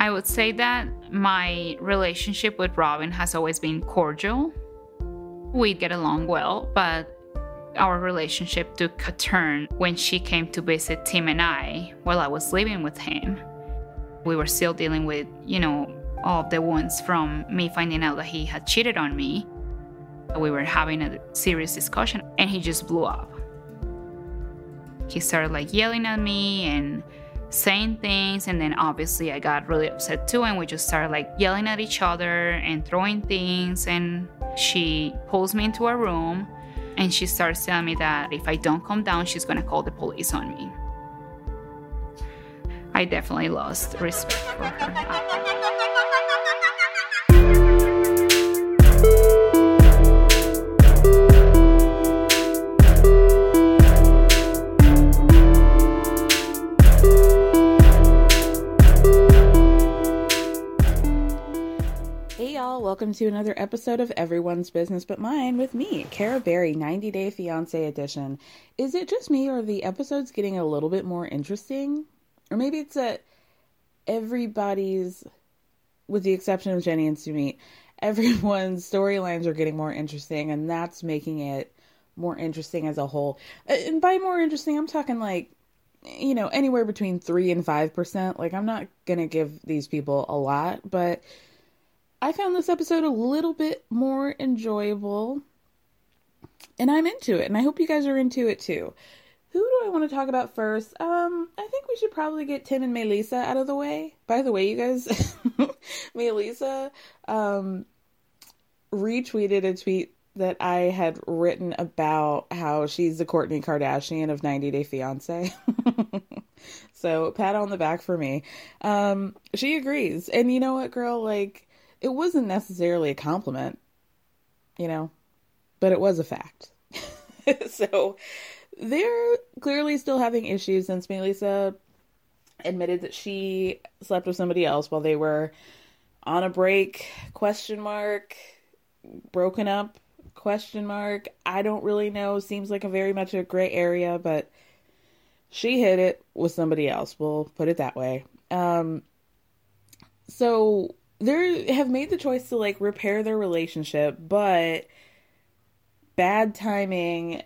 I would say that my relationship with Robin has always been cordial. We get along well, but our relationship took a turn when she came to visit Tim and I while I was living with him. We were still dealing with, you know, all of the wounds from me finding out that he had cheated on me. We were having a serious discussion and he just blew up. He started like yelling at me and saying things and then obviously I got really upset too and we just started like yelling at each other and throwing things and she pulls me into a room and she starts telling me that if I don't calm down she's going to call the police on me. I definitely lost respect for her. Welcome to another episode of Everyone's Business But Mine with me, Kara Berry, 90 Day Fiance Edition. Is it just me or are the episodes getting a little bit more interesting? Or maybe it's that everybody's, with the exception of Jenny and Sumit, everyone's storylines are getting more interesting and that's making it more interesting as a whole. And by more interesting, I'm talking like you know, anywhere between 3 and 5%. Like, I'm not going to give these people a lot, but I found this episode a little bit more enjoyable. And I'm into it, and I hope you guys are into it too. Who do I want to talk about first? Um, I think we should probably get Tim and Melissa out of the way. By the way, you guys, Melissa um, retweeted a tweet that I had written about how she's the Kourtney Kardashian of 90 Day Fiance. so pat on the back for me. Um, she agrees. And you know what, girl? Like, it wasn't necessarily a compliment, you know, but it was a fact. so they're clearly still having issues since Melissa admitted that she slept with somebody else while they were on a break question mark broken up question mark. I don't really know. Seems like a very much a gray area but she hit it with somebody else. We'll put it that way. Um so they have made the choice to like repair their relationship but bad timing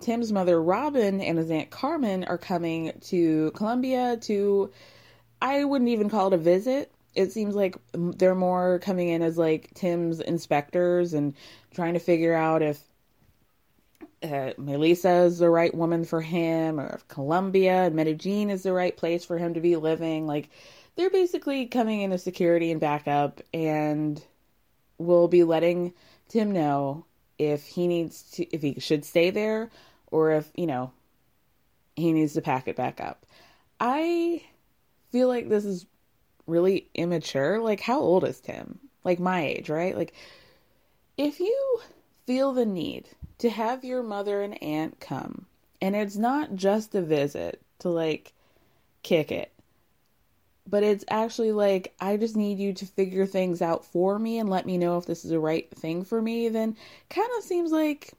tim's mother robin and his aunt carmen are coming to colombia to i wouldn't even call it a visit it seems like they're more coming in as like tim's inspectors and trying to figure out if uh, Melissa is the right woman for him, or if Colombia and Medellin is the right place for him to be living. Like, they're basically coming in as security and backup, and will be letting Tim know if he needs to, if he should stay there, or if you know he needs to pack it back up. I feel like this is really immature. Like, how old is Tim? Like my age, right? Like, if you feel the need to have your mother and aunt come, and it's not just a visit to like kick it, but it's actually like, I just need you to figure things out for me and let me know if this is the right thing for me, then kind of seems like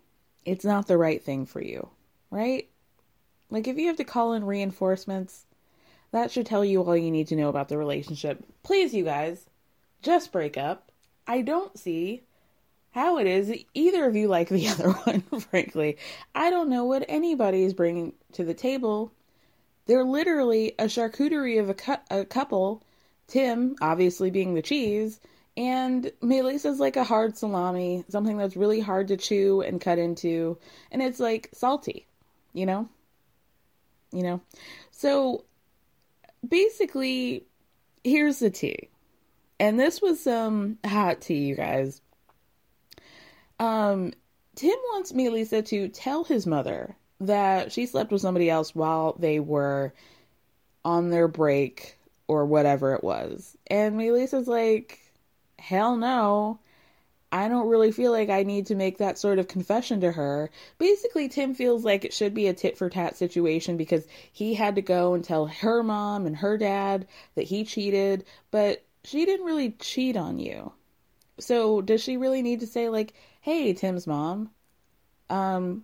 it's not the right thing for you, right? Like, if you have to call in reinforcements, that should tell you all you need to know about the relationship. Please, you guys, just break up. I don't see how it is either of you like the other one, frankly. I don't know what anybody is bringing to the table They're literally a charcuterie of a, cu- a couple, Tim obviously being the cheese, and Melissa's like a hard salami, something that's really hard to chew and cut into, and it's like salty, you know? You know? So basically, here's the tea. And this was some hot tea, you guys. Um, Tim wants Melissa to tell his mother that she slept with somebody else while they were on their break or whatever it was. And Melissa's like, hell no. I don't really feel like I need to make that sort of confession to her. Basically, Tim feels like it should be a tit for tat situation because he had to go and tell her mom and her dad that he cheated, but she didn't really cheat on you. So, does she really need to say, like, hey, Tim's mom, um,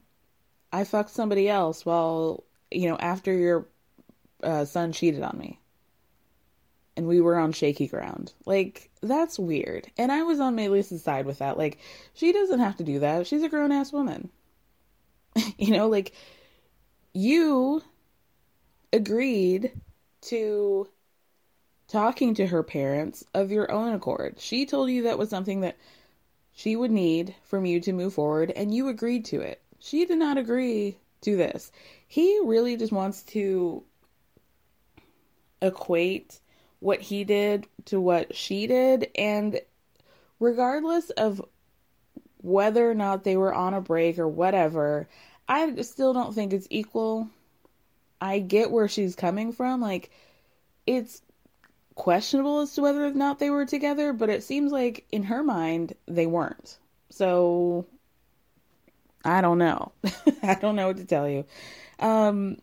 I fucked somebody else while, you know, after your uh, son cheated on me? and we were on shaky ground. Like, that's weird. And I was on Melissa's side with that. Like, she doesn't have to do that. She's a grown ass woman. you know, like, you agreed to talking to her parents of your own accord. She told you that was something that she would need from you to move forward, and you agreed to it. She did not agree to this. He really just wants to equate what he did to what she did. And regardless of whether or not they were on a break or whatever, I still don't think it's equal. I get where she's coming from. Like, it's questionable as to whether or not they were together, but it seems like in her mind they weren't. So I don't know. I don't know what to tell you. Um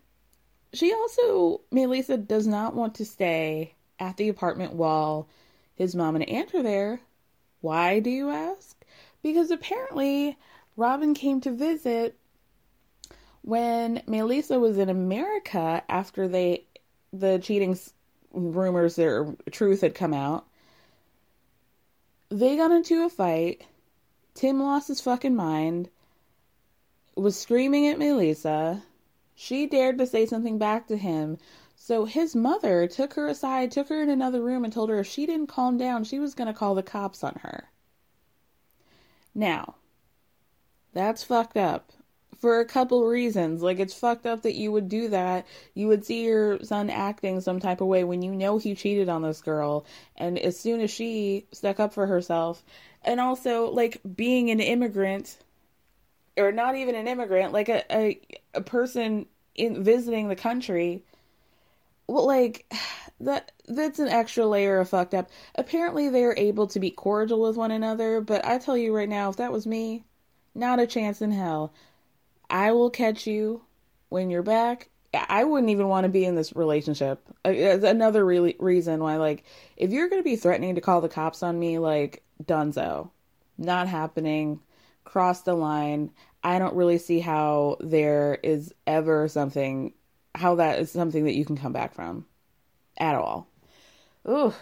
she also Melissa does not want to stay at the apartment while his mom and aunt are there. Why, do you ask? Because apparently Robin came to visit when Melissa was in America after they the cheating rumors or truth had come out. They got into a fight. Tim lost his fucking mind. Was screaming at Melissa. She dared to say something back to him. So his mother took her aside, took her in another room, and told her if she didn't calm down, she was going to call the cops on her. Now, that's fucked up for a couple reasons. Like, it's fucked up that you would do that. You would see your son acting some type of way when you know he cheated on this girl. And as soon as she stuck up for herself, and also, like, being an immigrant, or not even an immigrant, like a, a, a person in visiting the country well, like that that's an extra layer of fucked up. Apparently they're able to be cordial with one another, but I tell you right now, if that was me, not a chance in hell. I will catch you when you're back. I wouldn't even want to be in this relationship. It's another really reason why, like, if you're going to be threatening to call the cops on me, like, dunzo. Not happening. Cross the line. I don't really see how there is ever something how that is something that you can come back from at all. Ooh.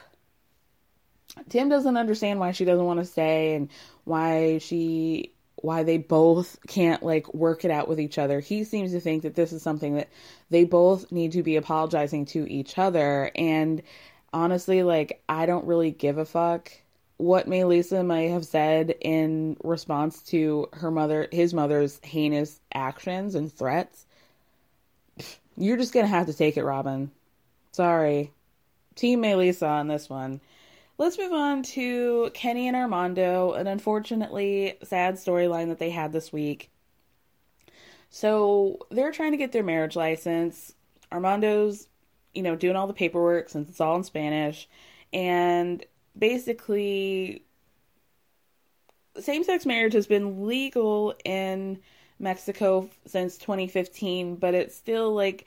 Tim doesn't understand why she doesn't want to stay and why she why they both can't like work it out with each other. He seems to think that this is something that they both need to be apologizing to each other and honestly like I don't really give a fuck what Melissa may have said in response to her mother his mother's heinous actions and threats. You're just gonna have to take it, Robin. Sorry. Team Melissa on this one. Let's move on to Kenny and Armando, an unfortunately sad storyline that they had this week. So they're trying to get their marriage license. Armando's, you know, doing all the paperwork since it's all in Spanish. And basically, same sex marriage has been legal in Mexico since 2015, but it's still like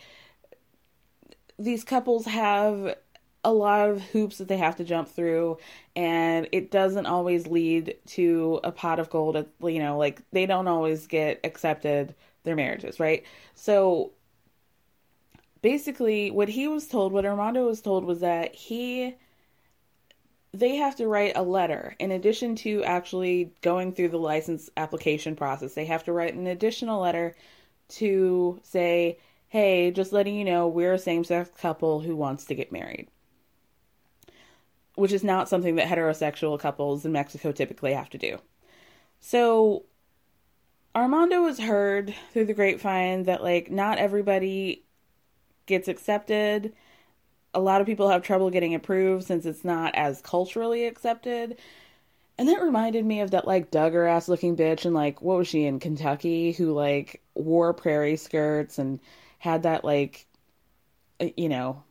these couples have a lot of hoops that they have to jump through and it doesn't always lead to a pot of gold you know like they don't always get accepted their marriages right? So basically what he was told what armando was told was that he they have to write a letter in addition to actually going through the license application process. They have to write an additional letter to say, hey, just letting you know we're a same sex couple who wants to get married. Which is not something that heterosexual couples in Mexico typically have to do. So Armando has heard through the grapevine that like not everybody gets accepted. A lot of people have trouble getting approved since it's not as culturally accepted. And that reminded me of that like Duggar ass looking bitch and like what was she in Kentucky who like wore prairie skirts and had that like uh, you know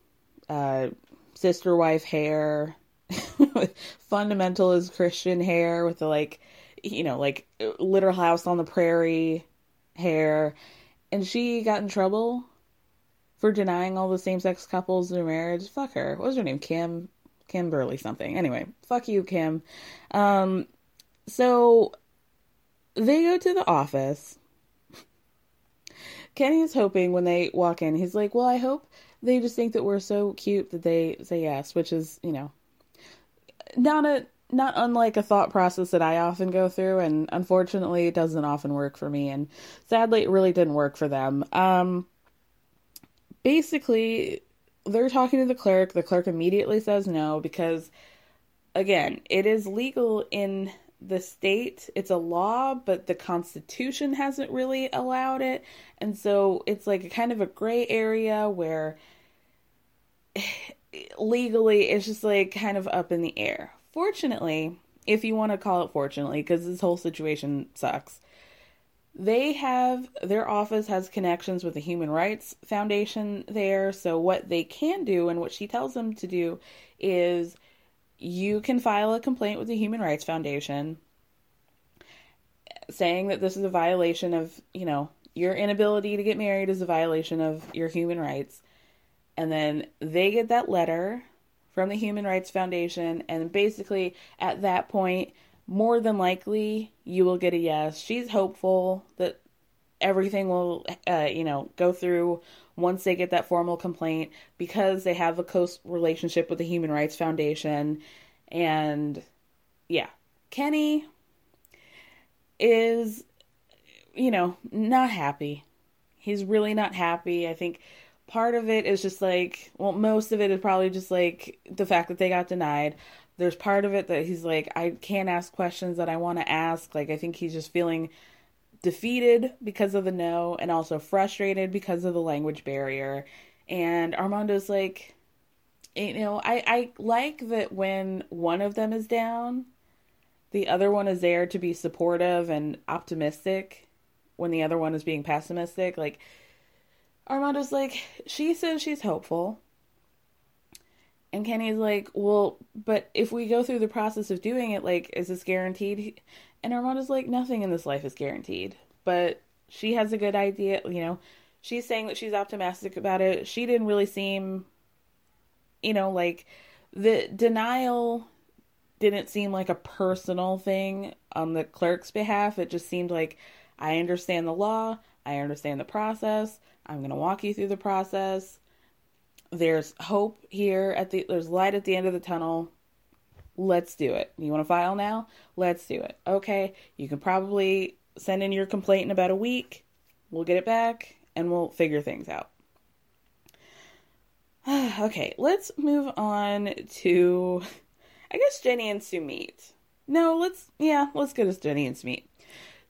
uh sister wife hair fundamentalist Christian hair with the like you know like Little House on the Prairie hair and she got in trouble for denying all the same sex couples their marriage. Fuck her. What was her name? Kim Kimberly something. Anyway, fuck you, Kim. Um, so they go to the office. Kenny is hoping when they walk in, he's like, Well, I hope they just think that we're so cute that they say yes, which is, you know, not a not unlike a thought process that I often go through, and unfortunately, it doesn't often work for me, and sadly, it really didn't work for them. Um, basically, they're talking to the clerk. The clerk immediately says no because, again, it is legal in the state. It's a law, but the Constitution hasn't really allowed it. And so it's like a kind of a gray area where legally it's just like kind of up in the air. Fortunately, if you want to call it fortunately, because this whole situation sucks, they have their office has connections with the Human Rights Foundation there. So, what they can do and what she tells them to do is you can file a complaint with the Human Rights Foundation saying that this is a violation of, you know, your inability to get married is a violation of your human rights. And then they get that letter from the Human Rights Foundation. And basically, at that point, more than likely you will get a yes. She's hopeful that everything will, uh, you know, go through once they get that formal complaint because they have a close relationship with the Human Rights Foundation. And yeah, Kenny is, you know, not happy. He's really not happy. I think part of it is just like, well, most of it is probably just like the fact that they got denied there's part of it that he's like, I can't ask questions that I want to ask. Like, I think he's just feeling defeated because of the no and also frustrated because of the language barrier. And Armando's like, you know, I, I like that when one of them is down, the other one is there to be supportive and optimistic when the other one is being pessimistic. Like, Armando's like, she says she's hopeful. And Kenny's like, well, but if we go through the process of doing it, like, is this guaranteed? And Armando's like, nothing in this life is guaranteed. But she has a good idea, you know. She's saying that she's optimistic about it. She didn't really seem, you know, like the denial didn't seem like a personal thing on the clerk's behalf. It just seemed like I understand the law, I understand the process, I'm going to walk you through the process there's hope here at the there's light at the end of the tunnel. Let's do it. You want to file now? Let's do it. Okay, you can probably send in your complaint in about a week. We'll get it back and we'll figure things out. okay, let's move on to I guess Jenny and Sumit. No, let's yeah, let's go to Jenny and Sumit.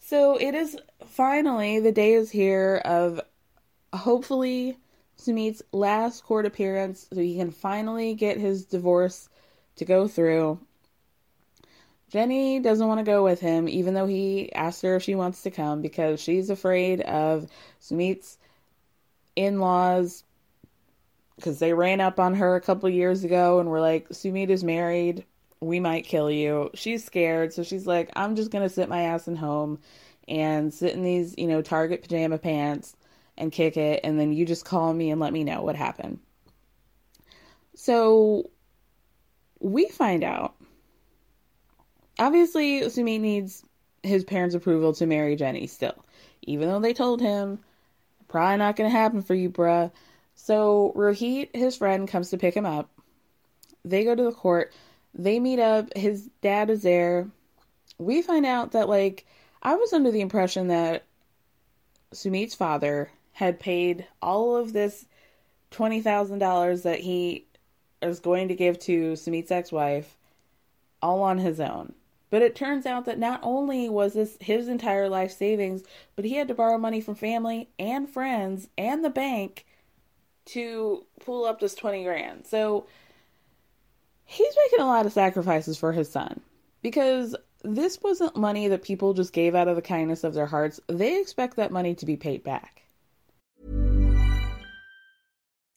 So it is finally the day is here of hopefully Sumit's last court appearance so he can finally get his divorce to go through. Jenny doesn't want to go with him, even though he asked her if she wants to come because she's afraid of Sumit's in laws because they ran up on her a couple years ago and were like, Sumit is married. We might kill you. She's scared. So she's like, I'm just going to sit my ass in home and sit in these, you know, Target pajama pants and kick it, and then you just call me and let me know what happened. So we find out. Obviously, Sumit needs his parents' approval to marry Jenny still, even though they told him, probably not going to happen for you, bruh. So Rohit, his friend, comes to pick him up. They go to the court. They meet up. His dad is there. We find out that, like, I was under the impression that Sumit's father had paid all of this $20,000 that he is going to give to Sumit's ex wife all on his own. But it turns out that not only was this his entire life savings, but he had to borrow money from family and friends and the bank to pull up this 20 grand. So he's making a lot of sacrifices for his son because this wasn't money that people just gave out of the kindness of their hearts. They expect that money to be paid back.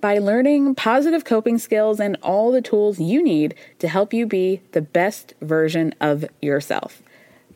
by learning positive coping skills and all the tools you need to help you be the best version of yourself.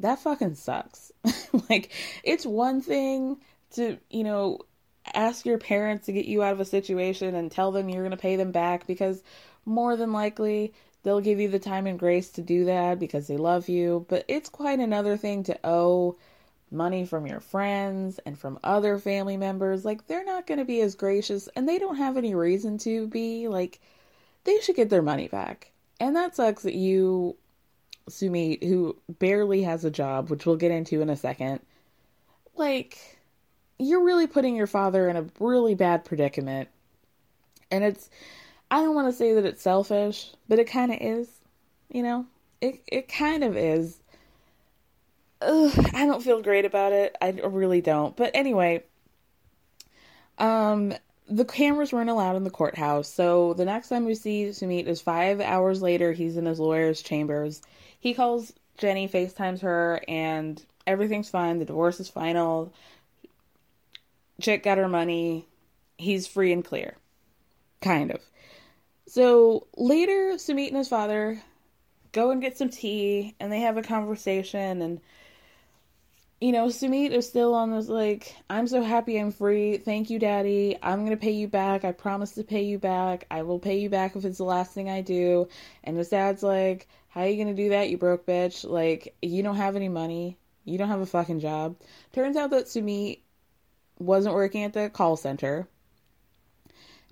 That fucking sucks. like, it's one thing to, you know, ask your parents to get you out of a situation and tell them you're going to pay them back because more than likely they'll give you the time and grace to do that because they love you. But it's quite another thing to owe money from your friends and from other family members. Like, they're not going to be as gracious and they don't have any reason to be. Like, they should get their money back. And that sucks that you, Sumit, who barely has a job, which we'll get into in a second, like, you're really putting your father in a really bad predicament. And it's, I don't want to say that it's selfish, but it kind of is. You know, it it kind of is. Ugh, I don't feel great about it. I really don't. But anyway, um, the cameras weren't allowed in the courthouse. So the next time we see Sumit is five hours later. He's in his lawyer's chambers. He calls Jenny, FaceTimes her, and everything's fine. The divorce is final. Chick got her money. He's free and clear. Kind of. So later, Sumit and his father go and get some tea, and they have a conversation, and you know, Sumit is still on this like, I'm so happy I'm free. Thank you, Daddy. I'm gonna pay you back. I promise to pay you back. I will pay you back if it's the last thing I do. And his dad's like, How are you gonna do that, you broke bitch? Like, you don't have any money. You don't have a fucking job. Turns out that Sumit wasn't working at the call center,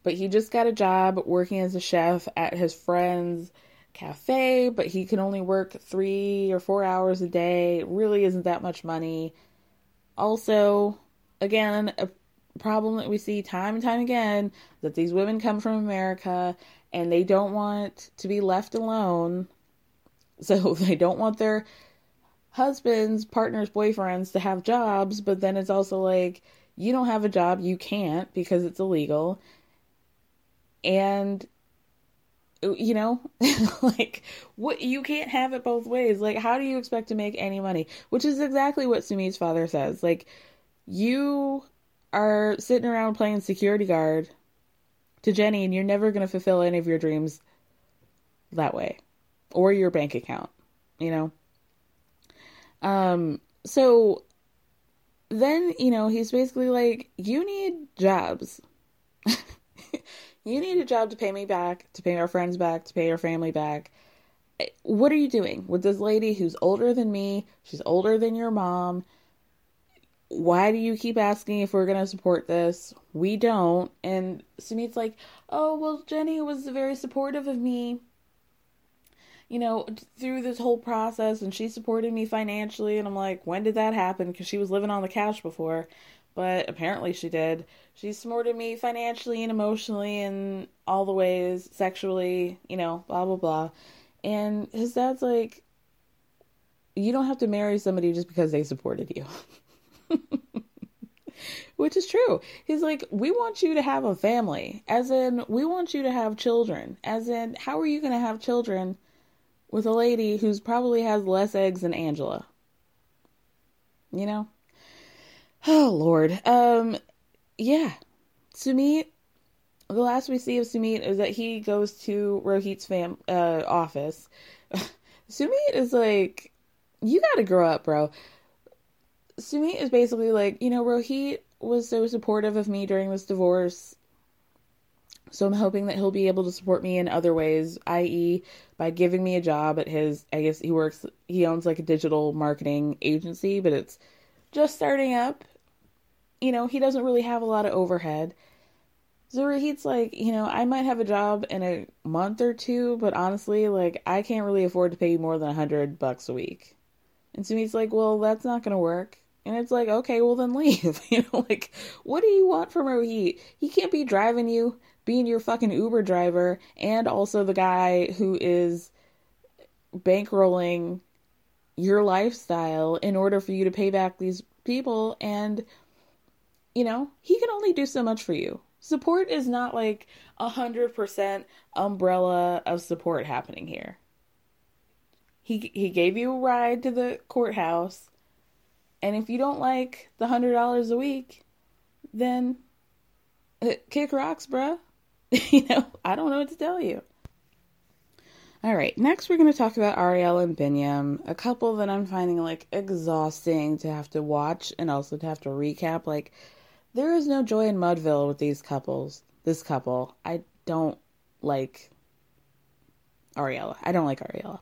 but he just got a job working as a chef at his friend's cafe, but he can only work three or four hours a day. It really isn't that much money. Also, again, a problem that we see time and time again that these women come from America and they don't want to be left alone. So they don't want their husbands, partners, boyfriends to have jobs, but then it's also like, you don't have a job, you can't because it's illegal. And you know like what you can't have it both ways like how do you expect to make any money which is exactly what sumit's father says like you are sitting around playing security guard to Jenny, and you're never going to fulfill any of your dreams that way or your bank account, you know? Um, so then, you know, he's basically like, you need jobs. you need a job to pay me back, to pay our friends back, to pay our family back. Eh, what are you doing with this lady who's older than me? She's older than your mom. Why do you keep asking if we're going to support this? We don't. And Sumit's like, oh, well, Jenny was very supportive of me you know, through this whole process and she supported me financially. And I'm like, when did that happen? Because she was living on the couch before. But apparently she did. She supported me financially and emotionally and all the ways, sexually, you know, blah, blah, blah. And his dad's like, you don't have to marry somebody just because they supported you. Which is true. He's like, we want you to have a family. As in, we want you to have children. As in, how are you going to have children with a lady who's probably has less eggs than Angela. You know? Oh Lord. Um yeah. Sumit the last we see of Sumit is that he goes to Rohit's fam uh office. Sumit is like you got to grow up, bro. Sumit is basically like, you know, Rohit was so supportive of me during this divorce so I'm hoping that he'll be able to support me in other ways, i.e., by giving me a job at his. I guess he works. He owns like a digital marketing agency, but it's just starting up. You know, he doesn't really have a lot of overhead. So he's like, you know, I might have a job in a month or two, but honestly, like, I can't really afford to pay you more than a hundred bucks a week. And he's like, well, that's not gonna work. And it's like, okay, well then leave. you know, like, what do you want from Rohit? He can't be driving you being your fucking Uber driver and also the guy who is bankrolling your lifestyle in order for you to pay back these people and you know he can only do so much for you support is not like a hundred percent umbrella of support happening here he he gave you a ride to the courthouse and if you don't like the hundred dollars a week then uh, kick rocks bruh you know, I don't know what to tell you. All right, next we're going to talk about Ariel and Biniyam, a couple that I'm finding like exhausting to have to watch and also to have to recap. Like, there is no joy in Mudville with these couples. This couple, I don't like Ariella. I don't like Ariella.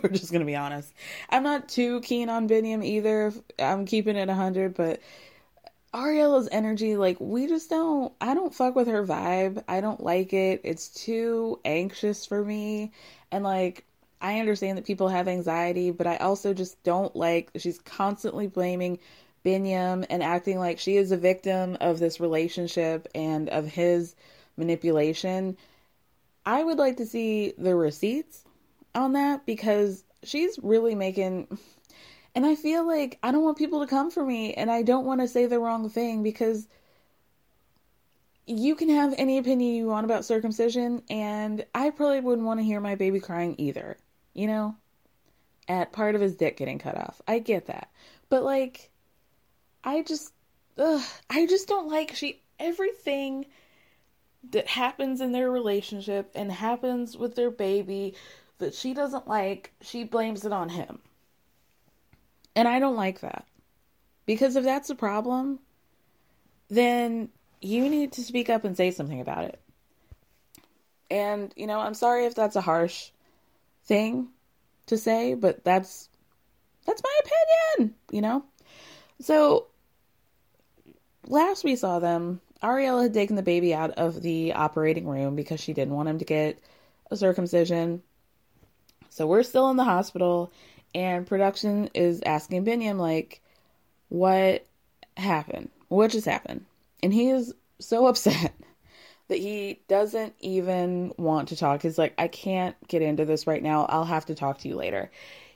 We're just gonna be honest. I'm not too keen on Biniyam either. I'm keeping it 100, but Ariella's energy, like, we just don't, I don't fuck with her vibe. I don't like it. It's too anxious for me. And, like, I understand that people have anxiety, but I also just don't like, she's constantly blaming Biniyam and acting like she is a victim of this relationship and of his manipulation. I would like to see the receipts on that because she's really making and I feel like I don't want people to come for me and I don't want to say the wrong thing because you can have any opinion you want about circumcision and I probably wouldn't want to hear my baby crying either, you know? At part of his dick getting cut off. I get that. But like I just ugh, I just don't like she everything that happens in their relationship and happens with their baby that she doesn't like, she blames it on him. And I don't like that. Because if that's a problem, then you need to speak up and say something about it. And, you know, I'm sorry if that's a harsh thing to say, but that's that's my opinion, you know? So last we saw them, Ariella had taken the baby out of the operating room because she didn't want him to get a circumcision. So we're still in the hospital and production is asking Biniyam like, "What happened? What just happened?" And he is so upset that he doesn't even want to talk. He's like, "I can't get into this right now. I'll have to talk to you later."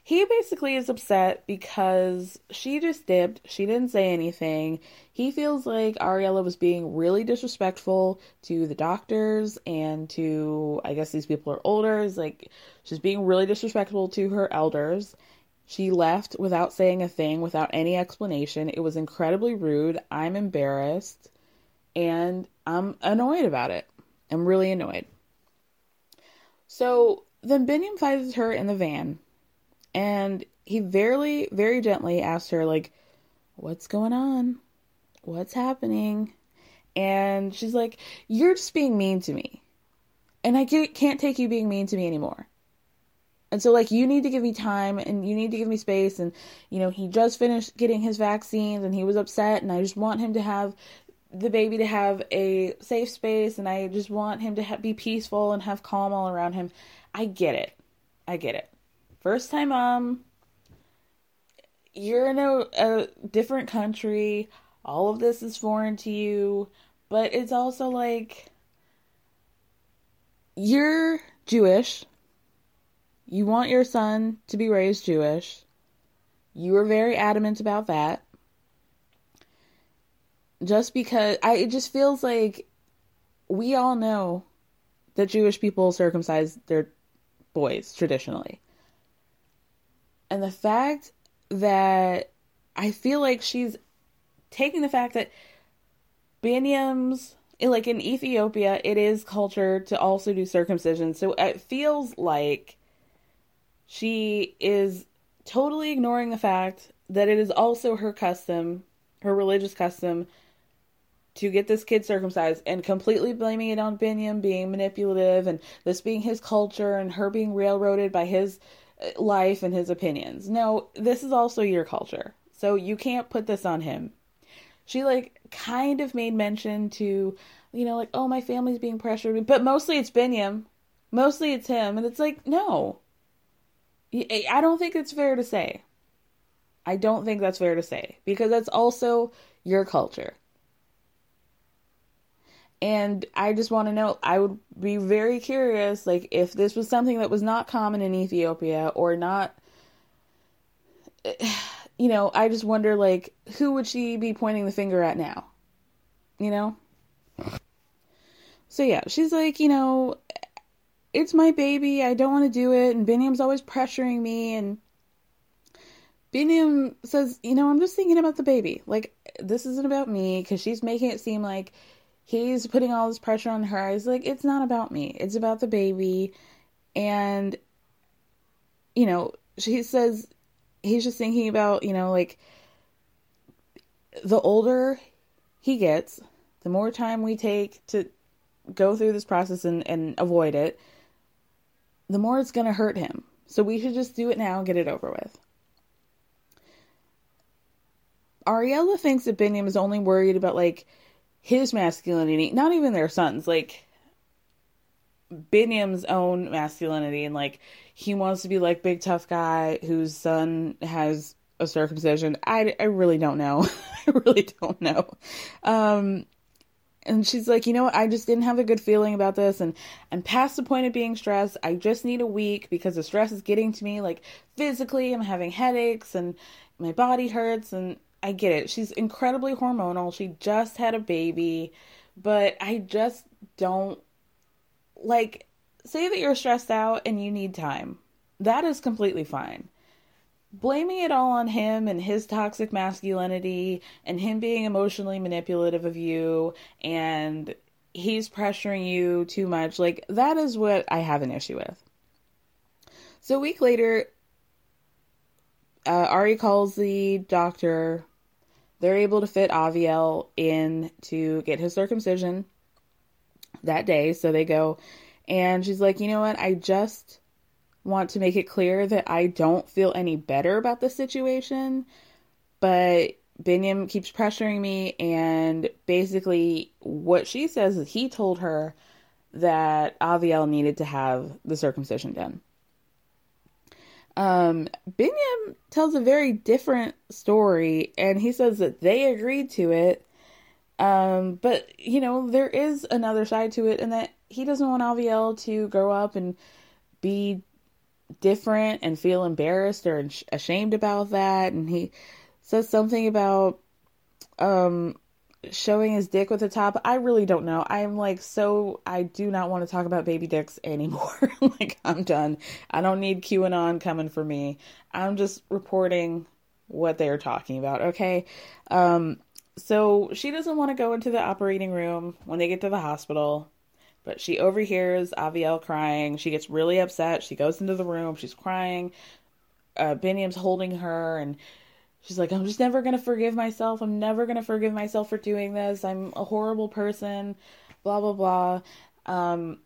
He basically is upset because she just dipped. She didn't say anything. He feels like Ariella was being really disrespectful to the doctors and to, I guess these people are older. It's like she's being really disrespectful to her elders. She left without saying a thing, without any explanation. It was incredibly rude. I'm embarrassed and I'm annoyed about it. I'm really annoyed. So then Binyam finds her in the van and he very, very gently asked her, like, what's going on? What's happening? And she's like, You're just being mean to me. And I can't take you being mean to me anymore. And so, like, you need to give me time and you need to give me space. And, you know, he just finished getting his vaccines and he was upset. And I just want him to have the baby to have a safe space. And I just want him to ha- be peaceful and have calm all around him. I get it. I get it. First time mom, you're in a, a different country. All of this is foreign to you. But it's also like, you're Jewish you want your son to be raised Jewish. You are very adamant about that. Just because I it just feels like we all know that Jewish people circumcise their boys traditionally. And the fact that I feel like she's taking the fact that Binyam's like in Ethiopia, it is culture to also do circumcision. So it feels like she is totally ignoring the fact that it is also her custom, her religious custom, to get this kid circumcised and completely blaming it on Binyam being manipulative and this being his culture and her being railroaded by his life and his opinions. No, this is also your culture. So you can't put this on him. She like kind of made mention to, you know, like, oh, my family's being pressured, but mostly it's Binyam. Mostly it's him. And it's like, no, I don't think it's fair to say. I don't think that's fair to say because that's also your culture. And I just want to know, I would be very curious, like, if this was something that was not common in Ethiopia or not, you know, I just wonder, like, who would she be pointing the finger at now? You know? So, yeah, she's like, you know, it's my baby. I don't want to do it. And Binyam's always pressuring me. And Binyam says, you know, I'm just thinking about the baby. Like, this isn't about me because she's making it seem like he's putting all this pressure on her. He's like, it's not about me. It's about the baby. And, you know, she says he's just thinking about, you know, like the older he gets, the more time we take to go through this process and, and avoid it, the more it's going to hurt him. So we should just do it now and get it over with. Ariella thinks that Binyam is only worried about like his masculinity, not even their sons, like Binyam's own masculinity and like he wants to be like big tough guy whose son has a circumcision. I, I really don't know. I really don't know. Um and she's like, you know what? I just didn't have a good feeling about this, and I'm past the point of being stressed. I just need a week because the stress is getting to me, like physically. I'm having headaches and my body hurts, and I get it. She's incredibly hormonal. She just had a baby, but I just don't like say that you're stressed out and you need time. That is completely fine blaming it all on him and his toxic masculinity and him being emotionally manipulative of you and he's pressuring you too much like that is what i have an issue with so a week later uh, ari calls the doctor they're able to fit aviel in to get his circumcision that day so they go and she's like you know what i just want to make it clear that I don't feel any better about the situation, but Binyam keeps pressuring me, and basically, what she says is he told her that Aviel needed to have the circumcision done. Um, Binyam tells a very different story, and he says that they agreed to it. Um, but you know, there is another side to it, and that he doesn't want Aviel to grow up and be different and feel embarrassed or ashamed about that. And he says something about um showing his dick with the top. I really don't know. I'm like so I do not want to talk about baby dicks anymore. like I'm done. I don't need QAnon coming for me. I'm just reporting what they're talking about, okay? Um so she doesn't want to go into the operating room when they get to the hospital But she overhears Aviel crying. She gets really upset. She goes into the room. She's crying. Uh, Biniyam's holding her, and she's like, I'm just never going to forgive myself. I'm never going to forgive myself for doing this. I'm a horrible person. Blah, blah, blah. Um,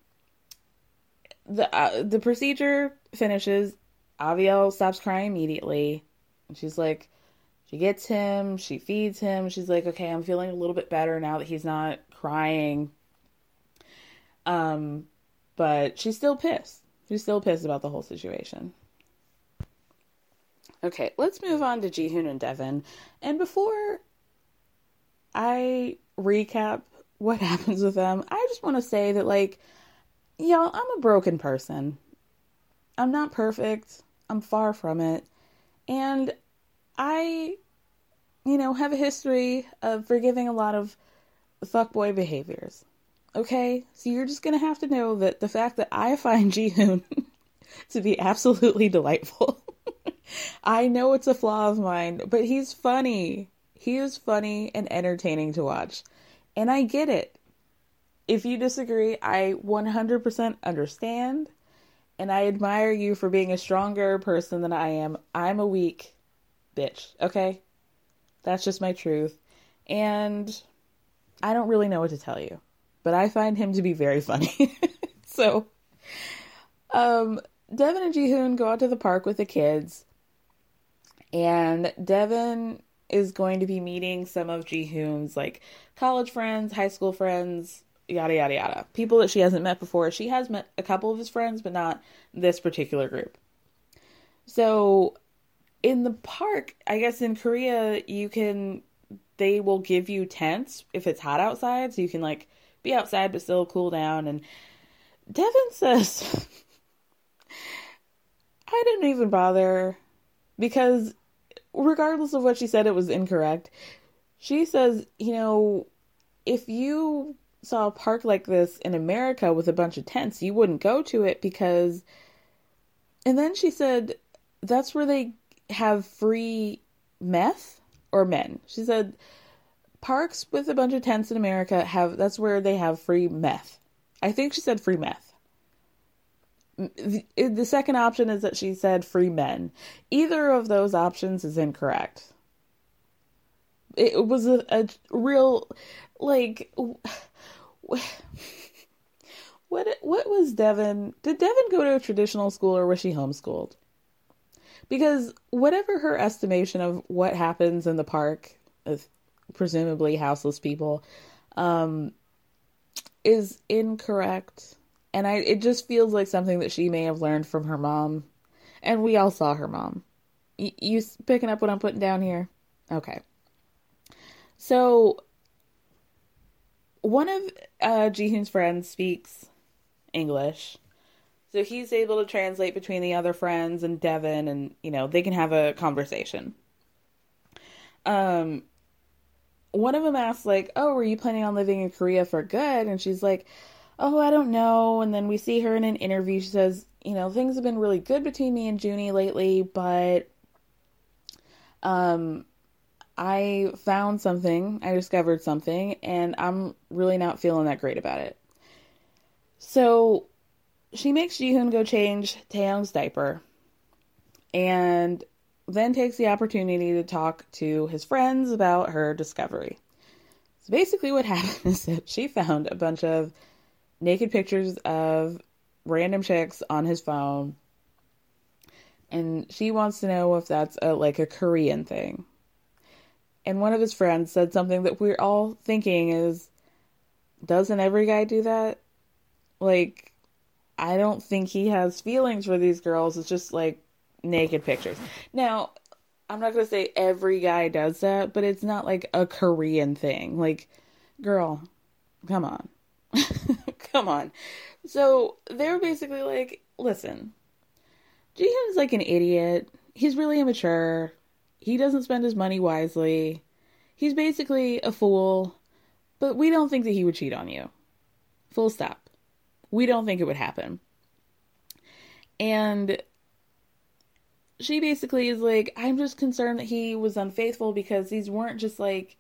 the, uh, the procedure finishes. Avielle stops crying immediately. And she's like, she gets him, she feeds him. She's like, okay, I'm feeling a little bit better now that he's not crying. Um, but she's still pissed. She's still pissed about the whole situation. Okay, let's move on to Jihoon and Devin. And before I recap what happens with them, I just want to say that, like, y'all, I'm a broken person. I'm not perfect. I'm far from it. And I, you know, have a history of forgiving a lot of fuckboy behaviors. Okay? So you're just going to have to know that the fact that I find Jihoon to be absolutely delightful. I know it's a flaw of mine, but he's funny. He is funny and entertaining to watch. And I get it. If you disagree, I 100% understand. And I admire you for being a stronger person than I am. I'm a weak bitch, okay? That's just my truth. And I don't really know what to tell you but I find him to be very funny. so, um, Devin and Jihoon go out to the park with the kids, and Devin is going to be meeting some of Jihoon's like college friends, high school friends, yada yada yada. People that she hasn't met before. She has met a couple of his friends, but not this particular group. So, in the park, I guess in Korea, you can they will give you tents if it's hot outside, so you can like be outside but still cool down. And Devin says, I didn't even bother because, regardless of what she said, it was incorrect. She says, you know, if you saw a park like this in America with a bunch of tents, you wouldn't go to it because. And then she said, that's where they have free meth or men. She said, parks with a bunch of tents in America have that's where they have free meth. I think she said free meth. The, the second option is that she said free men. Either of those options is incorrect. It was a, a real like what what was Devin? Did Devin go to a traditional school or was she homeschooled? Because whatever her estimation of what happens in the park, presumably houseless people, um, is incorrect. And I it just feels like something that she may have learned from her mom. And we all saw her mom. Y- you picking up what I'm putting down here? Okay. So one of uh Jihoon's friends speaks English. So he's able to translate between the other friends and Devin and you know, they can have a conversation. Um one of them asks like, "Oh, were you planning on living in Korea for good?" And she's like, "Oh, I don't know." And then we see her in an interview. She says, "You know, things have been really good between me and Junie lately, but um I found something, I discovered something, and I'm really not feeling that great about it." So she makes Jihoon go change Taeyoung's diaper. And then takes the opportunity to talk to his friends about her discovery. So basically, what happened is that she found a bunch of naked pictures of random chicks on his phone, and she wants to know if that's a, like a Korean thing. And one of his friends said something that we're all thinking is, doesn't every guy do that? Like, I don't think he has feelings for these girls. It's just like naked pictures. Now, I'm not going to say every guy does that, but it's not like a Korean thing. Like, girl, come on. come on. So they're basically like, listen, Jihoon's like an idiot. He's really immature. He doesn't spend his money wisely. He's basically a fool, but we don't think that he would cheat on you. Full stop. We don't think it would happen. And she basically is like, I'm just concerned that he was unfaithful because these weren't just like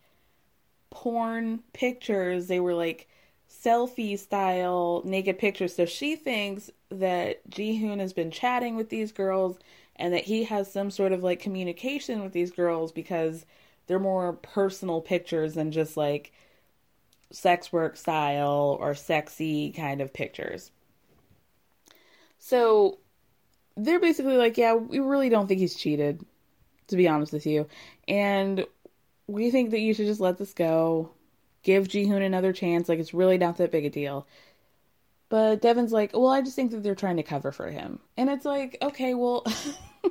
porn pictures. They were like selfie style naked pictures. So she thinks that Jihoon has been chatting with these girls and that he has some sort of like communication with these girls because they're more personal pictures than just like sex work style or sexy kind of pictures. So they're basically like, yeah, we really don't think he's cheated, to be honest with you. And we think that you should just let this go. Give Jihoon another chance. Like, it's really not that big a deal. But Devin's like, well, I just think that they're trying to cover for him. And it's like, okay, well,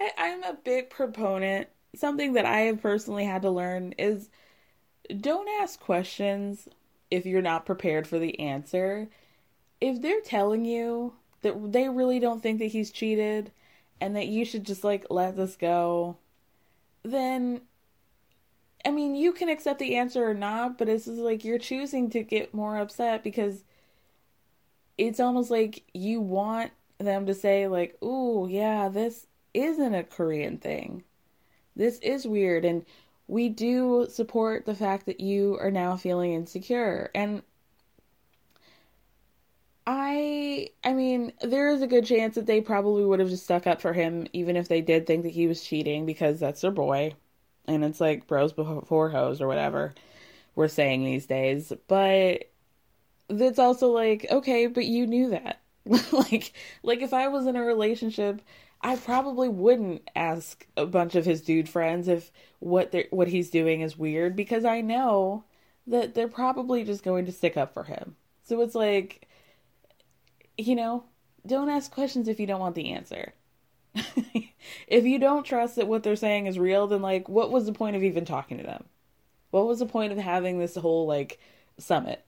I, I'm a big proponent. Something that I have personally had to learn is don't ask questions if you're not prepared for the answer. If they're telling you that they really don't think that he's cheated and that you should just like let this go, then I mean, you can accept the answer or not, but it's like you're choosing to get more upset because it's almost like you want them to say like, "Ooh, yeah, this isn't a Korean thing. This is weird." And we do support the fact that you are now feeling insecure. And I I mean, there is a good chance that they probably would have just stuck up for him even if they did think that he was cheating because that's their boy. And it's like bros before hoes or whatever we're saying these days. But it's also like, okay, but you knew that. like like if I was in a relationship, I probably wouldn't ask a bunch of his dude friends if what they what he's doing is weird because I know that they're probably just going to stick up for him. So it's like you know, don't ask questions if you don't want the answer. if you don't trust that what they're saying is real, then like what was the point of even talking to them? What was the point of having this whole like summit?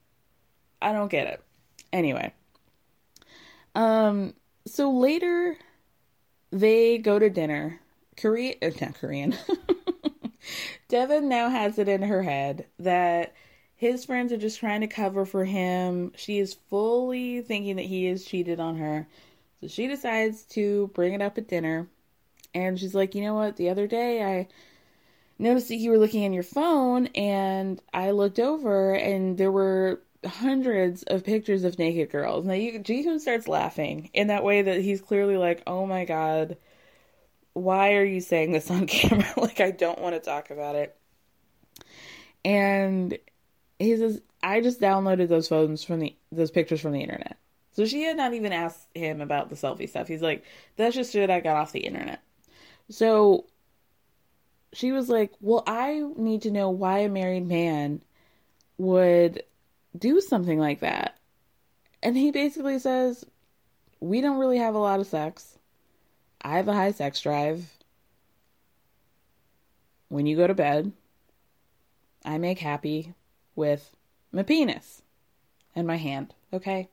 I don't get it. Anyway. Um so later they go to dinner. Korean uh, not Korean. Devin now has it in her head that his friends are just trying to cover for him. She is fully thinking that he has cheated on her. So she decides to bring it up at dinner. And she's like, you know what? The other day I noticed that you were looking on your phone and I looked over and there were hundreds of pictures of naked girls. Now you Jihoon starts laughing in that way that he's clearly like, "Oh my god, why are you saying this on camera? like I don't want to talk about it." And he says, "I just downloaded those photos from the those pictures from the internet." So she had not even asked him about the selfie stuff. He's like, "That's just shit I got off the internet." So she was like, "Well, I need to know why a married man would do something like that." And he basically says, "We don't really have a lot of sex. I have a high sex drive. When you go to bed, I make happy with my penis and my hand, okay?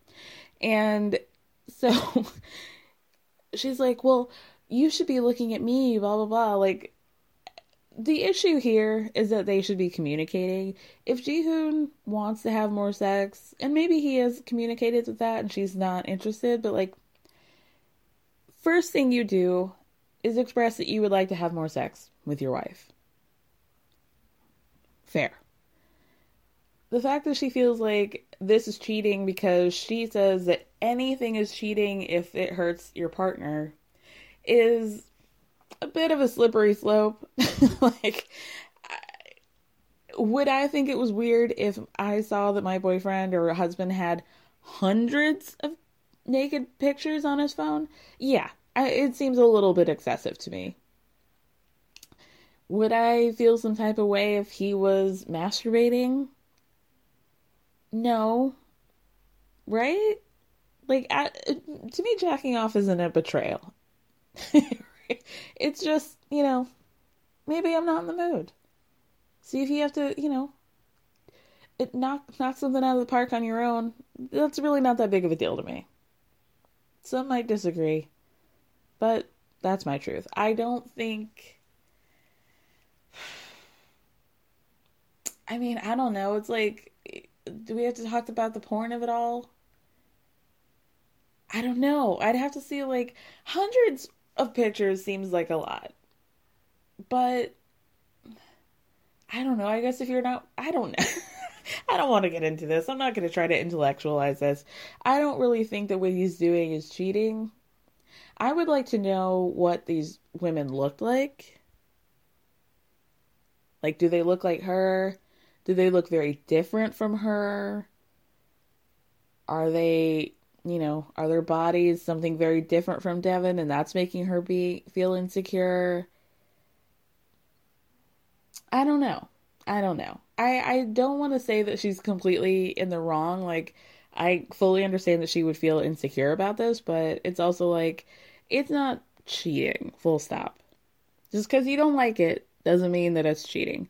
And so she's like, Well, you should be looking at me, blah, blah, blah. Like, the issue here is that they should be communicating. If Jihoon wants to have more sex, and maybe he has communicated with that and she's not interested, but like, first thing you do is express that you would like to have more sex with your wife. Fair the fact that she feels like this is cheating because she says that anything is cheating if it hurts your partner is a bit of a slippery slope. like, would I think it was weird if I saw that my boyfriend or husband had hundreds of naked pictures on his phone? Yeah, I, it seems a little bit excessive to me. Would I feel some type of way if he was masturbating? No. Right? Like, I, to me, jacking off isn't a betrayal. it's just, you know, maybe I'm not in the mood. See if you have to, you know, it knock knock something out of the park on your own. That's really not that big of a deal to me. Some might disagree, but that's my truth. I don't think. I mean, I don't know. It's like do we have to talk about the porn of it all? I don't know. I'd have to see like hundreds of pictures seems like a lot. But I don't know. I guess if you're not I don't know. I don't want to get into this. I'm not going to try to intellectualize this. I don't really think that what he's doing is cheating. I would like to know what these women looked like. Like, do they look like her? Do they look very different from her? Are they, you know, are their bodies something very different from Devin and that's making her be feel insecure? I don't know. I don't know. I I don't want to say that she's completely in the wrong. Like I fully understand that she would feel insecure about this, but it's also like it's not cheating. Full stop. Just cuz you don't like it doesn't mean that it's cheating.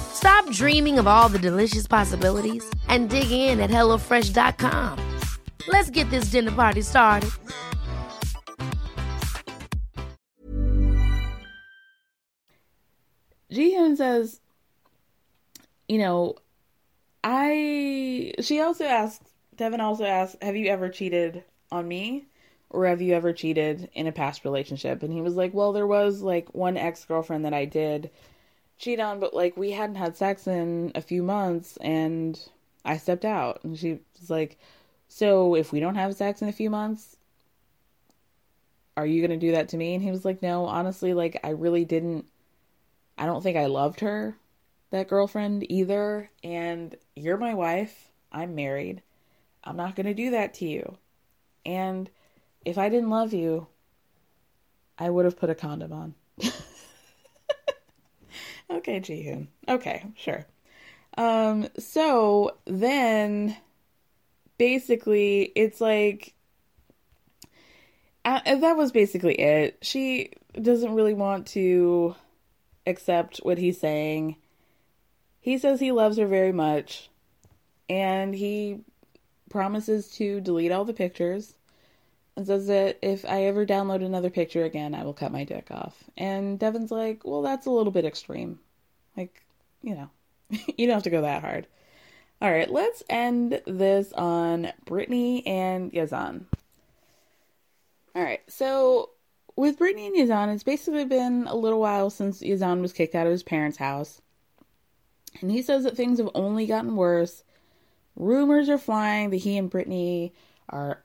Stop dreaming of all the delicious possibilities and dig in at HelloFresh.com. Let's get this dinner party started. Jihoon says, you know, I. She also asks, Devin also asks, have you ever cheated on me? Or have you ever cheated in a past relationship? And he was like, well, there was like one ex girlfriend that I did cheat on, but like we hadn't had sex in a few months and I stepped out. And she was like, So if we don't have sex in a few months, are you going to do that to me? And he was like, No, honestly, like I really didn't. I don't think I loved her, that girlfriend either. And you're my wife. I'm married. I'm not going to do that to you. And if I didn't love you, I would have put a condom on. Okay, Jihoon. Okay, sure. Um, so then basically it's like that was basically it. She doesn't really want to accept what he's saying. He says he loves her very much and he promises to delete all the pictures says that if I ever download another picture again, I will cut my dick off. And Devin's like, well, that's a little bit extreme. Like, you know, you don't have to go that hard. All right, let's end this on Brittany and Yazan. All right, so with Brittany and Yazan, it's basically been a little while since Yazan was kicked out of his parents' house. And he says that things have only gotten worse. Rumors are flying that he and Brittany are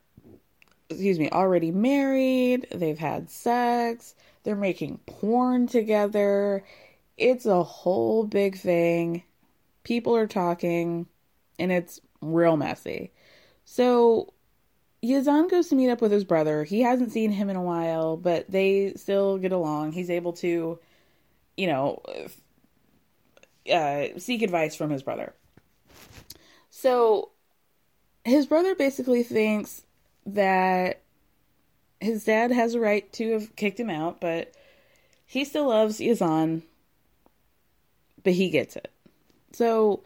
excuse me, already married, they've had sex, they're making porn together. It's a whole big thing. People are talking, and it's real messy. So, Yazan goes to meet up with his brother. He hasn't seen him in a while, but they still get along. He's able to, you know, uh, seek advice from his brother. So, his brother basically thinks that his dad has a right to have kicked him out, but he still loves Yazan, but he gets it. So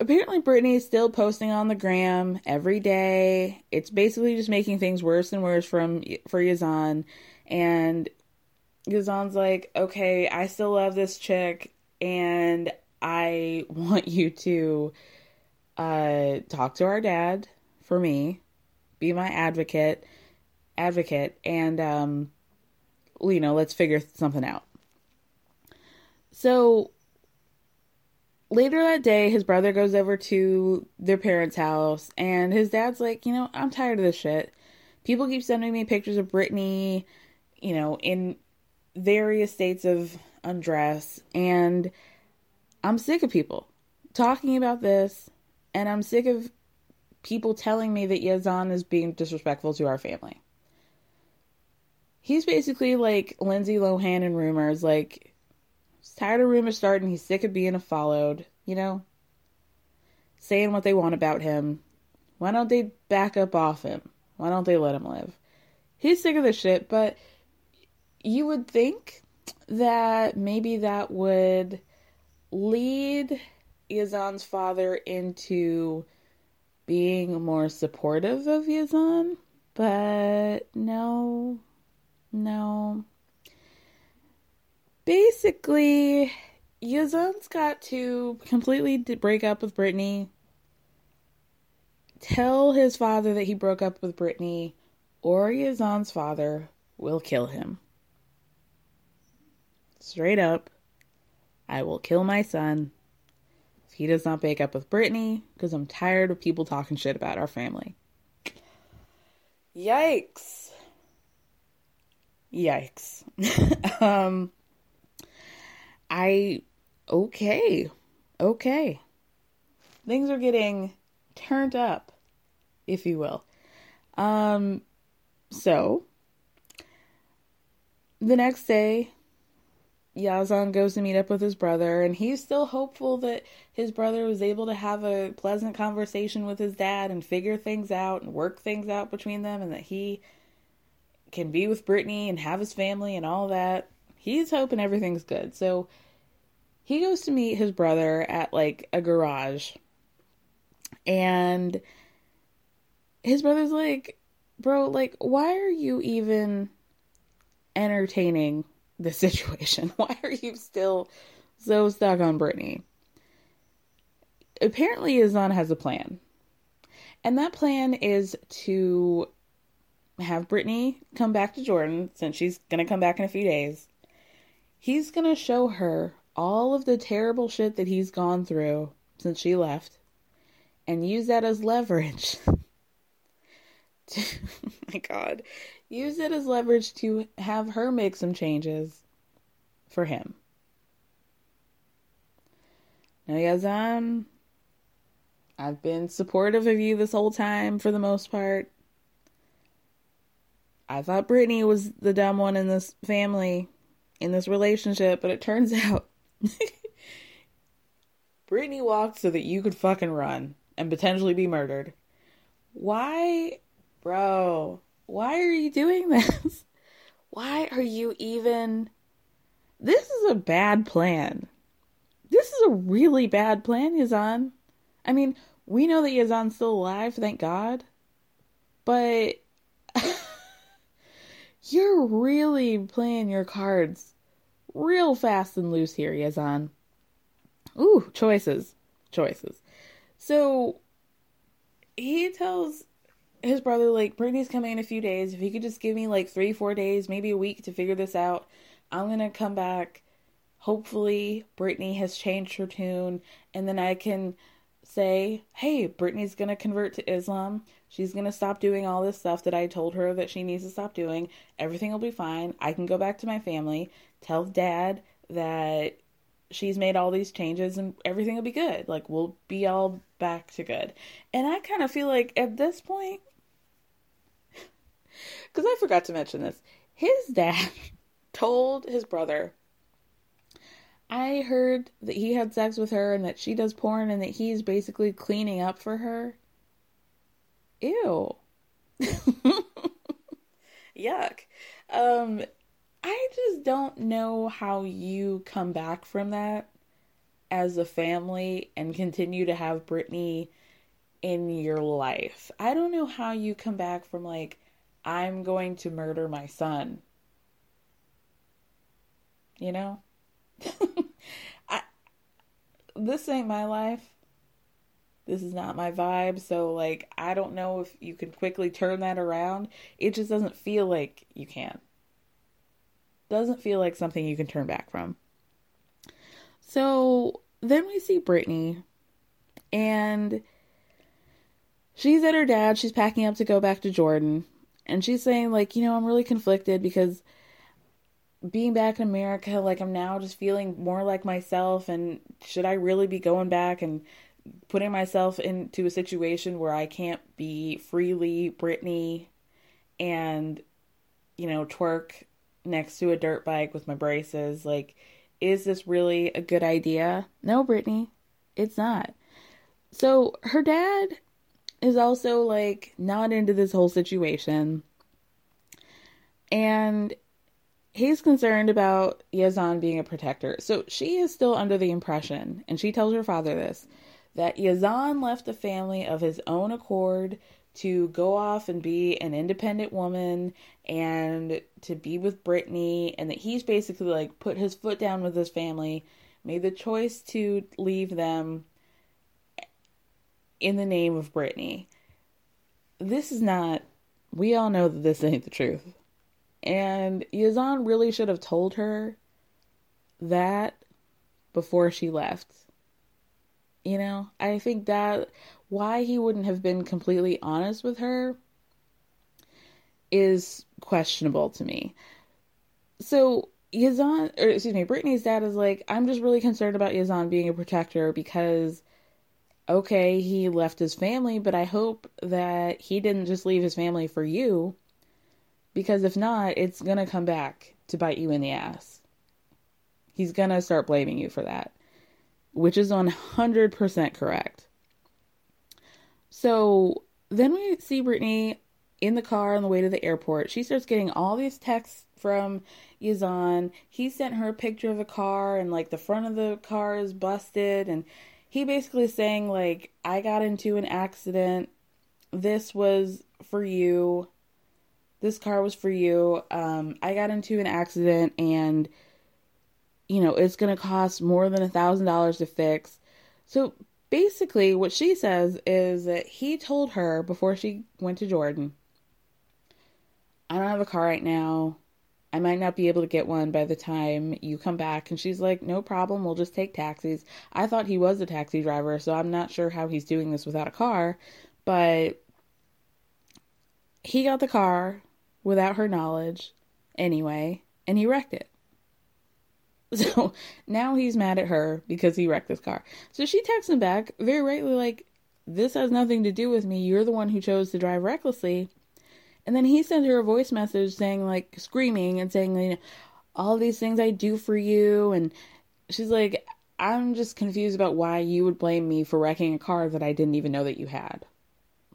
apparently Brittany is still posting on the gram every day. It's basically just making things worse and worse from for Yazan. And Yazan's like, okay, I still love this chick and I want you to uh talk to our dad for me be my advocate, advocate, and um, you know, let's figure something out. So later that day, his brother goes over to their parents' house, and his dad's like, you know, I'm tired of this shit. People keep sending me pictures of Brittany, you know, in various states of undress, and I'm sick of people talking about this, and I'm sick of people telling me that Yazan is being disrespectful to our family. he's basically like Lindsay Lohan in rumors. Like, he's tired of rumors starting. He's sick of being followed, you know? Saying what they want about him. Why don't they back up off him? Why don't they let him live? He's sick of this shit, but you would think that maybe that would lead Yazan's father into being more supportive of Yazan, but no, no. Basically, Yazan's got to completely break up with Brittany, tell his father that he broke up with Brittany, or Yazan's father will kill him. Straight up, I will kill my son he does not break up with Brittany because I'm tired of people talking shit about our family. Yikes. Yikes. um I okay. Okay. Things are getting turned up, if you will. Um so the next day Yazan goes to meet up with his brother, and he's still hopeful that his brother was able to have a pleasant conversation with his dad and figure things out and work things out between them, and that he can be with Brittany and have his family and all that. He's hoping everything's good. So he goes to meet his brother at like a garage, and his brother's like, Bro, like, why are you even entertaining the situation? Why are you still so stuck on Brittany? Apparently, Yazan has a plan. And that plan is to have Brittany come back to Jordan since she's going to come back in a few days. He's going to show her all of the terrible shit that he's gone through since she left and use that as leverage. to, my god use it as leverage to have her make some changes for him. Now, Yazan, um, I've been supportive of you this whole time for the most part. I thought Brittany was the dumb one in this family, in this relationship, but it turns out Brittany walked so that you could fucking run and potentially be murdered. Why, bro? why are you doing this? Why are you even. This is a bad plan. This is a really bad plan, Yazan. I mean, we know that Yazan's still alive, thank God. But. you're really playing your cards real fast and loose here, Yazan. Ooh, choices. Choices. So he tells his brother like Brittany's coming in a few days. If he could just give me like three, four days, maybe a week to figure this out, I'm gonna come back. Hopefully, Brittany has changed her tune, and then I can say, "Hey, Brittany's gonna convert to Islam. She's gonna stop doing all this stuff that I told her that she needs to stop doing. Everything will be fine. I can go back to my family, tell Dad that." She's made all these changes and everything will be good. Like, we'll be all back to good. And I kind of feel like at this point, because I forgot to mention this. His dad told his brother, I heard that he had sex with her and that she does porn and that he's basically cleaning up for her. Ew. Yuck. Um, I just don't know how you come back from that as a family and continue to have Brittany in your life. I don't know how you come back from like I'm going to murder my son. You know? I this ain't my life. This is not my vibe, so like I don't know if you can quickly turn that around. It just doesn't feel like you can. Doesn't feel like something you can turn back from. So then we see Brittany and she's at her dad. She's packing up to go back to Jordan and she's saying like you know i'm really conflicted because being back in america like i'm now just feeling more like myself and should i really be going back and putting myself into a situation where i can't be freely brittany and you know, twerk next to a dirt bike with my braces. Like, is this really a good idea? No, Brittany, it's not. So her dad is also like not into this whole situation. And he's concerned about Yazan being a protector. So she is still under the impression, and she tells her father this, that Yazan left the family of his own accord to go off and be an independent woman and to be with Brittany, and that he's basically like put his foot down with his family, made the choice to leave them in the name of Brittany. This is not, we all know that this ain't the truth. And Yazan really should have told her that before she left. You know, I think that why he wouldn't have been completely honest with her is questionable to me. So Yazan, or excuse me, Brittany's dad is like, I'm just really concerned about Yazan being a protector because, okay, he left his family, but I hope that he didn't just leave his family for you, because if not, it's gonna come back to bite you in the ass. He's gonna start blaming you for that, which is 100% correct. So then we see Brittany in the car on the way to the airport. She starts getting all these texts from Yazan. He sent her a picture of a car and like the front of the car is busted and he basically saying like I got into an accident. This was for you. This car was for you. Um I got into an accident and you know, it's to cost more than a $1000 to fix. So basically what she says is that he told her before she went to Jordan I don't have a car right now. I might not be able to get one by the time you come back. And she's like, No problem. We'll just take taxis. I thought he was a taxi driver, so I'm not sure how he's doing this without a car. But he got the car without her knowledge anyway, and he wrecked it. So now he's mad at her because he wrecked his car. So she texts him back very rightly, like, This has nothing to do with me. You're the one who chose to drive recklessly. And then he sent her a voice message saying, like, screaming and saying, all these things I do for you. And she's like, I'm just confused about why you would blame me for wrecking a car that I didn't even know that you had.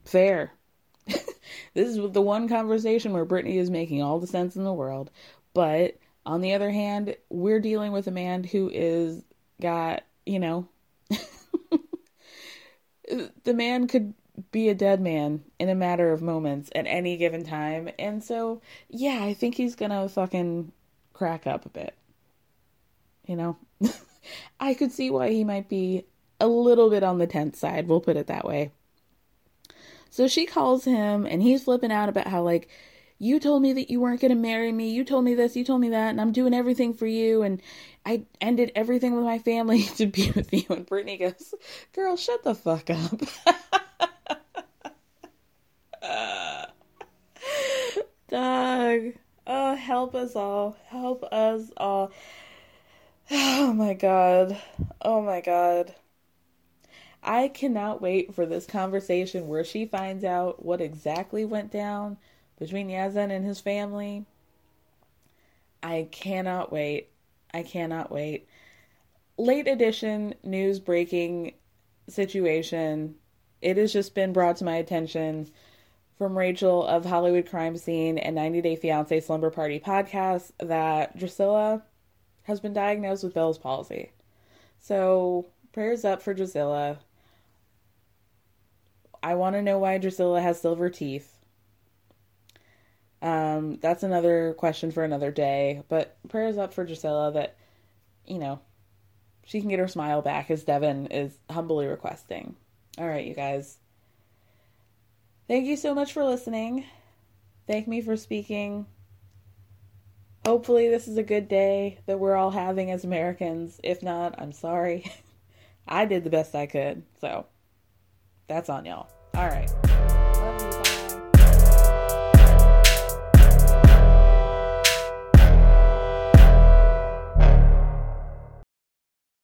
Fair. this is the one conversation where Brittany is making all the sense in the world. But on the other hand, we're dealing with a man who is got, you know, the man could be a dead man in a matter of moments at any given time. And so, yeah, I think he's gonna fucking crack up a bit. You know? I could see why he might be a little bit on the tense side, we'll put it that way. So she calls him and he's flipping out about how, like, you told me that you weren't going to marry me. You told me this, you told me that, and I'm doing everything for you. And I ended everything with my family to be with you. And Brittany goes, Girl, shut the fuck up. Dog. Oh, help us all. Help us all. Oh my god. Oh my god. I cannot wait for this conversation where she finds out what exactly went down between Yazan and his family. I cannot wait. I cannot wait. Late edition news breaking situation. It has just been brought to my attention from Rachel of Hollywood Crime Scene and 90 Day Fiance Slumber Party podcast that Drusilla has been diagnosed with Bell's palsy. So, prayers up for Drusilla. I want to know why Drusilla has silver teeth. Um, that's another question for another day, but prayers up for Drusilla that, you know, she can get her smile back as Devin is humbly requesting. All right, you guys. Thank you so much for listening. Thank me for speaking. Hopefully, this is a good day that we're all having as Americans. If not, I'm sorry. I did the best I could. So, that's on y'all. All right.